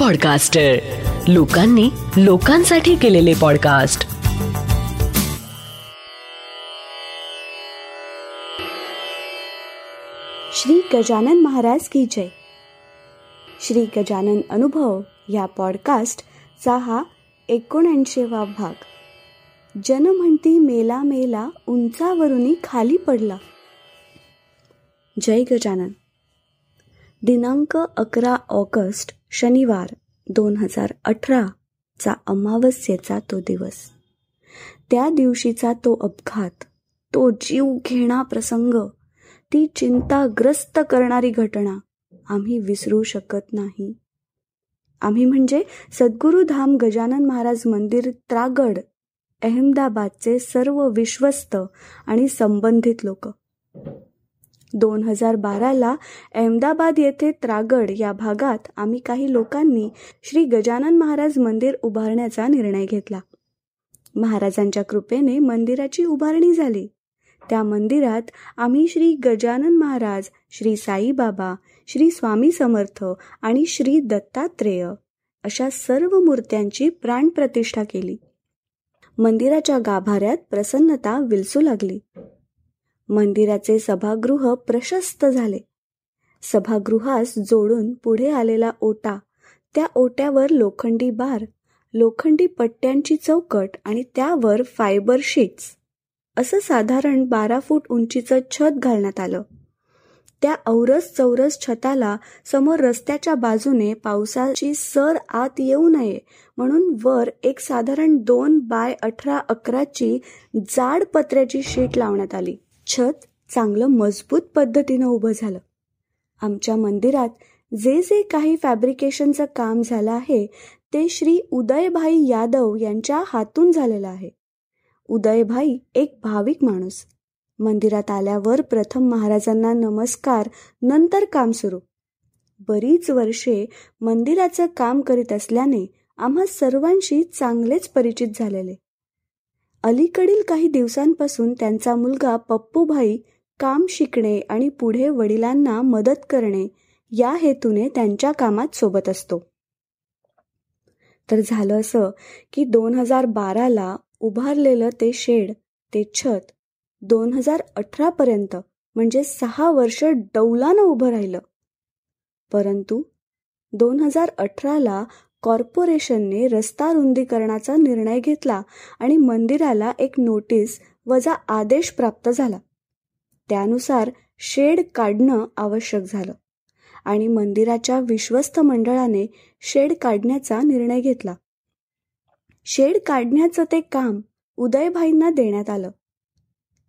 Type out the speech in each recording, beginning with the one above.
Podcaster लोकांनी लोकांसाठी केलेले पॉडकास्ट श्री गजानन महाराज की जय. श्री गजानन अनुभव या पॉडकास्टचा हा एकोणऐंशीवा भाग. जन म्हणती मेला मेला उंचावरूनही खाली पडला. जय गजानन. दिनांक अकरा ऑगस्ट शनिवार दोन हजार अठराचा अमावस्येचा तो दिवस. त्या दिवशीचा तो अपघात तो जीव घेणा प्रसंग ती चिंताग्रस्त करणारी घटना आम्ही विसरू शकत नाही. आम्ही म्हणजे सद्गुरुधाम गजानन महाराज मंदिर त्रागड अहमदाबादचे सर्व विश्वस्त आणि संबंधित लोक. दोन हजार बाराला अहमदाबाद येथे त्रागड या भागात आम्ही काही लोकांनी श्री गजानन महाराज मंदिर उभारण्याचा निर्णय घेतला. महाराजांच्या कृपेने मंदिराची उभारणी झाली. त्या मंदिरात आम्ही श्री गजानन महाराज श्री साईबाबा श्री स्वामी समर्थ आणि श्री दत्तात्रेय अशा सर्व मूर्त्यांची प्राणप्रतिष्ठा केली. मंदिराच्या गाभाऱ्यात प्रसन्नता विलसू लागली. मंदिराचे सभागृह प्रशस्त झाले. सभागृहास जोडून पुढे आलेला ओटा त्या ओट्यावर लोखंडी बार लोखंडी पट्ट्यांची चौकट आणि त्यावर फायबर शीट्स असं साधारण बारा फूट उंचीचं छत घालण्यात आलं. त्या औरस चौरस छताला समोर रस्त्याच्या बाजूने पावसाची सर आत येऊ नये म्हणून वर एक साधारण दोन बाय अठरा अकराची जाड पत्र्याची शीट लावण्यात आली. छत चांगलं मजबूत पद्धतीनं उभं झालं. आमच्या मंदिरात जे जे काही फॅब्रिकेशनचं काम झालं आहे ते श्री उदयभाई यादव यांच्या हातून झालेलं आहे. उदयभाई एक भाविक माणूस. मंदिरात आल्यावर प्रथम महाराजांना नमस्कार नंतर काम सुरू. बरीच वर्षे मंदिराचं काम करीत असल्याने आम्हा सर्वांशी चांगलेच परिचित झालेले. अलीकडील काही दिवसांपासून त्यांचा मुलगा पप्पूभाई काम शिकणे आणि पुढे वडिलांना मदत करणे या हेतूने त्यांच्या कामात सोबत असतो. तर झालं असं की दोन हजार बाराला उभारलेलं ते शेड ते छत दोन हजार अठरापर्यंत म्हणजे सहा वर्ष डौलानं उभं राहिलं. परंतु दोन हजार अठराला कॉर्पोरेशनने रस्ता रुंदीकरणाचा निर्णय घेतला आणि मंदिराला एक नोटीस वजा आदेश प्राप्त झाला. त्यानुसार शेड काढणं आवश्यक झालं आणि मंदिराच्या विश्वस्त मंडळाने शेड काढण्याचा निर्णय घेतला. शेड काढण्याचं ते काम उदयभाईंना देण्यात आलं.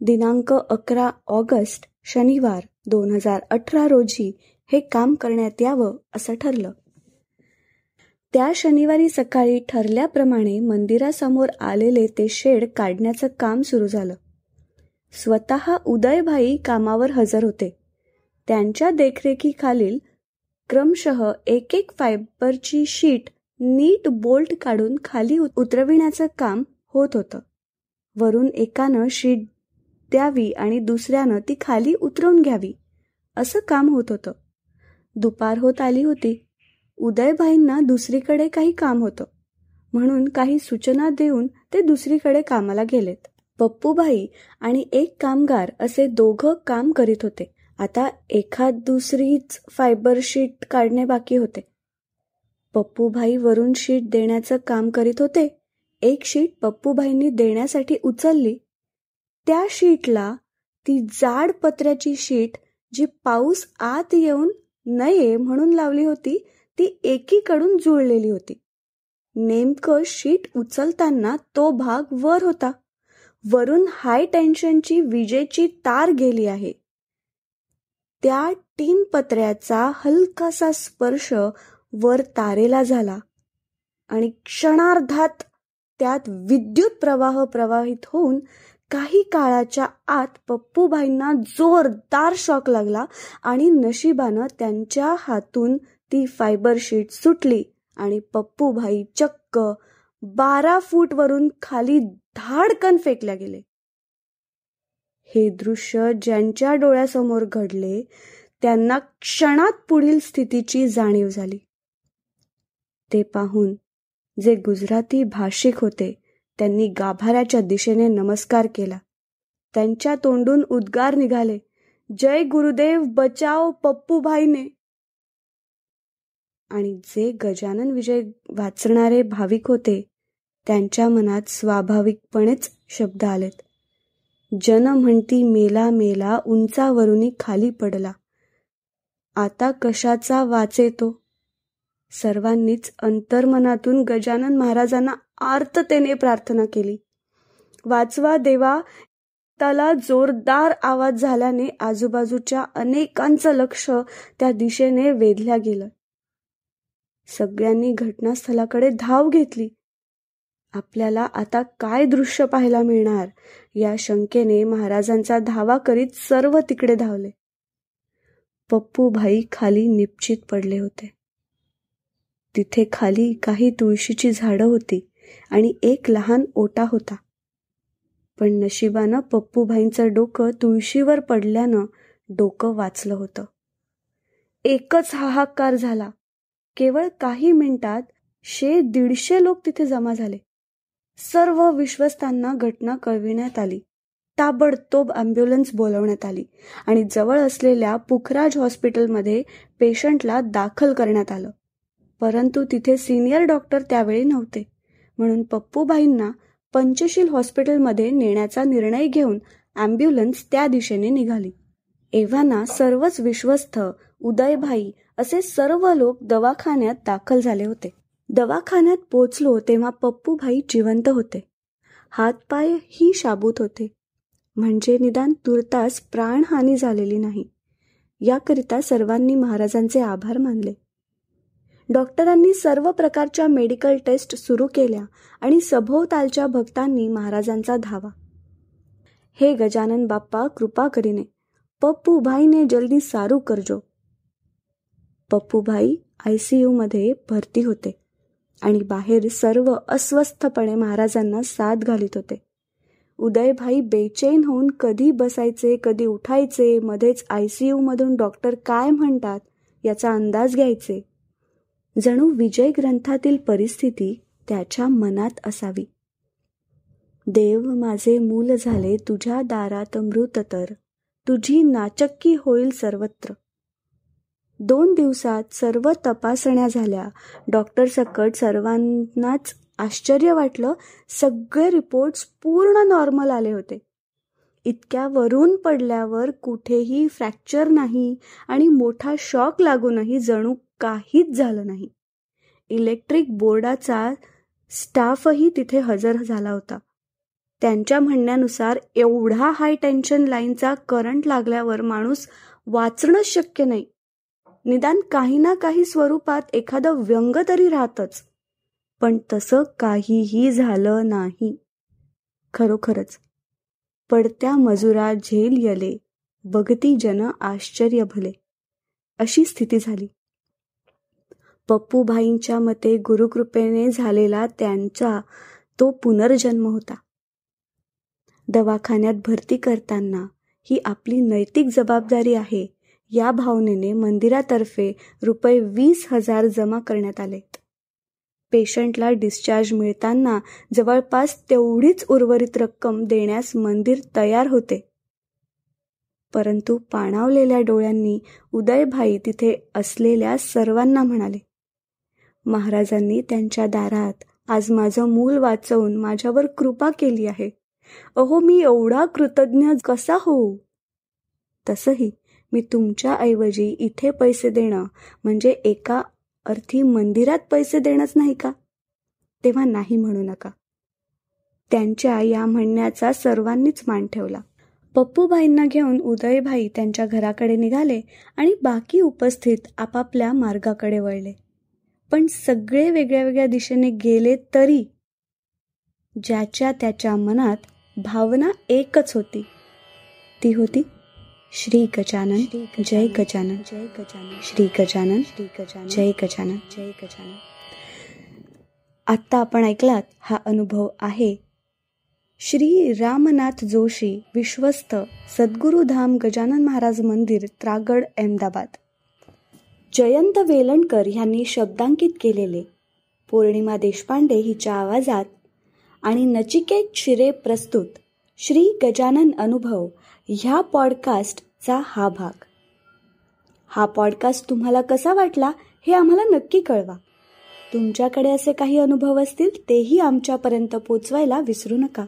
दिनांक अकरा ऑगस्ट शनिवार दोन हजार अठरा रोजी हे काम करण्यात यावं असं ठरलं. त्या शनिवारी सकाळी ठरल्याप्रमाणे मंदिरासमोर आलेले ते शेड काढण्याचं काम सुरू झालं. स्वतः उदयभाई कामावर हजर होते. त्यांच्या देखरेखीखालील क्रमशः एक एक फायबरची शीट नीट बोल्ट काढून खाली उतरविण्याचं काम होत होतं. वरून एकानं शीट द्यावी आणि दुसऱ्यानं ती खाली उतरवून घ्यावी असं काम होत होतं. दुपार होत आली होती. उदयभाईंना दुसरीकडे काही काम होतं. म्हणून काही सूचना देऊन ते दुसरीकडे कामाला गेलेत. पप्पूबाई आणि एक कामगार असे दोघं काम करीत होते. आता एखाद दुसरीच फायबर शीट काढणे बाकी होते. पप्पूभाई वरून शीट देण्याचं काम करीत होते. एक शीट पप्पूभाईंनी देण्यासाठी उचलली. त्या शीटला ती जाड पत्र्याची शीट जी पाऊस आत येऊन नये म्हणून लावली होती ती एकीकडून जुळलेली होती. नेमकं शीट उचलताना तो भाग वर होता. वरून हाय टेन्शनची विजेची तार गेली आहे. त्या तीन पत्र्याचा हलकासा स्पर्श वर तारेला झाला आणि क्षणार्धात त्यात विद्युत प्रवाह प्रवाहित होऊन काही काळाच्या आत पप्पूबाईंना जोरदार शॉक लागला आणि नशिबानं त्यांच्या हातून ती फायबर शीट सुटली आणि पप्पूभाई चक्क बारा फूट वरून खाली धाडकन फेकल्या गेले. हे दृश्य ज्यांच्या डोळ्यासमोर घडले त्यांना क्षणात पुढील स्थितीची जाणीव झाली. ते पाहून जे गुजराती भाषिक होते त्यांनी गाभाऱ्याच्या दिशेने नमस्कार केला. त्यांच्या तोंडून उद्गार निघाले जय गुरुदेव बचाव पप्पूभाईने. आणि जे गजानन विजय वाचणारे भाविक होते त्यांच्या मनात स्वाभाविकपणेच शब्द आलेत. जन म्हणती मेला मेला उंचावरुनी खाली पडला. आता कशाचा वाचे तो सर्वांनीच अंतर्मनातून गजानन महाराजांना आर्ततेने प्रार्थना केली. वाचवा देवा त्याला जोरदार आवाज झाल्याने आजूबाजूच्या अनेकांचं लक्ष त्या दिशेने वेधल्या गेलं. सगळ्यांनी घटनास्थळाकडे धाव घेतली. आपल्याला आता काय दृश्य पाहायला मिळणार? या शंकेने महाराजांचा धावा करीत सर्व तिकडे धावले. पप्पू भाई खाली निपचित पडले होते. तिथे खाली काही तुळशीची झाडं होती आणि एक लहान ओटा होता. पण नशिबानं पप्पूभाईंचं डोकं तुळशीवर पडल्यानं डोकं वाचलं होतं. एकच हाहाकार झाला. केवळ काही मिनिटात शे दीडशे लोक तिथे जमा झाले. सर्व विश्वस्तांना घटना कळविण्यात आली. ताबडतोब अँब्युलन्स बोलवण्यात आली आणि जवळ असलेल्या पुखराज हॉस्पिटलमध्ये पेशंटला दाखल करण्यात आलं. परंतु तिथे सिनियर डॉक्टर त्यावेळी नव्हते. म्हणून पप्पूबाईंना पंचशील हॉस्पिटलमध्ये नेण्याचा निर्णय घेऊन अँब्युलन्स त्या दिशेने निघाली. एव्हाना सर्वच विश्वस्त उदयभाई असे सर्व लोक दवाखान्यात दाखल झाले होते. दवाखान्यात पोचलो तेव्हा पप्पूभाई जिवंत होते. हातपाय ही शाबूत होते. म्हणजे निदान तुर्तास प्राणहानी झालेली नाही. याकरिता सर्वांनी महाराजांचे आभार मानले. डॉक्टरांनी सर्व प्रकारच्या मेडिकल टेस्ट सुरू केल्या आणि सभोवतालच्या भक्तांनी महाराजांचा धावा. हे गजानन बाप्पा कृपा करीने पप्पूभाईने जल्दी सारू करजो. पप्पूभाई आय सी यूमध्ये भरती होते आणि बाहेर सर्व अस्वस्थपणे महाराजांना साथ घालीत होते. उदयभाई बेचैन होऊन कधी बसायचे कधी उठायचे मध्येच आय सी यूमधून डॉक्टर काय म्हणतात याचा अंदाज घ्यायचे. जणू विजय ग्रंथातील परिस्थिती त्याच्या मनात असावी. देव माझे मूल झाले तुझ्या दारात मृत तर तुझी नाचक्की होईल सर्वत्र. दोन दिवसात सर्व तपासण्या झाल्या. डॉक्टर सकट सर्वांनाच आश्चर्य वाटलं. सगळे रिपोर्ट्स पूर्ण नॉर्मल आले होते. इतक्या वरून पडल्यावर कुठेही फ्रॅक्चर नाही आणि मोठा शॉक लागूनही जणू काहीच झालं नाही. इलेक्ट्रिक बोर्डाचा स्टाफही तिथे हजर झाला होता. त्यांच्या म्हणण्यानुसार एवढा हाय टेन्शन लाईनचा करंट लागल्यावर माणूस वाचणं शक्य नाही. निदान काही ना काही स्वरूपात एखादं व्यंग तरी राहतच. पण तसं काहीही झालं नाही. खरोखरच. पडत्या मजुरा झेल यले बघती जन आश्चर्य भले. अशी स्थिती झाली. पप्पूभाईंच्या मते गुरुकृपेने झालेला त्यांचा तो पुनर्जन्म होता. दवाखान्यात भरती करताना ही आपली नैतिक जबाबदारी आहे या भावनेने मंदिरातर्फे रुपये वीस हजार जमा करण्यात आलेत. पेशंटला डिस्चार्ज मिळताना जवळपास तेवढीच उर्वरित रक्कम देण्यास मंदिर तयार होते. परंतु पाणावलेल्या डोळ्यांनी उदयभाई तिथे असलेल्या सर्वांना म्हणाले महाराजांनी त्यांच्या दारात आज माझं मूल वाचवून माझ्यावर कृपा केली आहे. अहो मी एवढा कृतज्ञ कसा होऊ तसही मी तुमच्या ऐवजी इथे पैसे देणं म्हणजे एका अर्थी मंदिरात पैसे देणंच नाही का? तेव्हा नाही म्हणू नका. त्यांच्या या म्हणण्याचा सर्वांनीच मान ठेवला. पप्पूबाईंना घेऊन उदयभाई त्यांच्या घराकडे निघाले आणि बाकी उपस्थित आपापल्या मार्गाकडे वळले. पण सगळे वेगळ्या वेगळ्या दिशेने गेले तरी ज्याच्या त्याच्या मनात भावना एकच होती. ती होती श्री गजानन जय गजानन जय गजानन श्री गजानन श्री गजानन जय गजानन. जय गजानन. आत्ता आपण ऐकलात हा अनुभव आहे. श्री रामनाथ जोशी विश्वस्त सद्गुरुधाम गजानन महाराज मंदिर त्रागड अहमदाबाद. जयंत वेलणकर यांनी शब्दांकित केलेले. पौर्णिमा देशपांडे हिच्या आवाजात आणि नचिकेत शिरे प्रस्तुत श्री गजानन अनुभव ह्या पॉडकास्टचा हा भाग. हा पॉडकास्ट तुम्हाला कसा वाटला हे आम्हाला नक्की कळवा. तुमच्याकडे असे काही अनुभव असतील तेही आमच्यापर्यंत पोचवायला विसरू नका.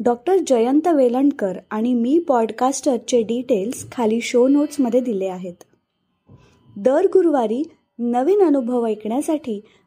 डॉक्टर जयंत वेलणकर आणि मी पॉडकास्टरचे डिटेल्स खाली शो नोट्समध्ये दिले आहेत. दर गुरुवारी नवीन अनुभव ऐकण्यासाठी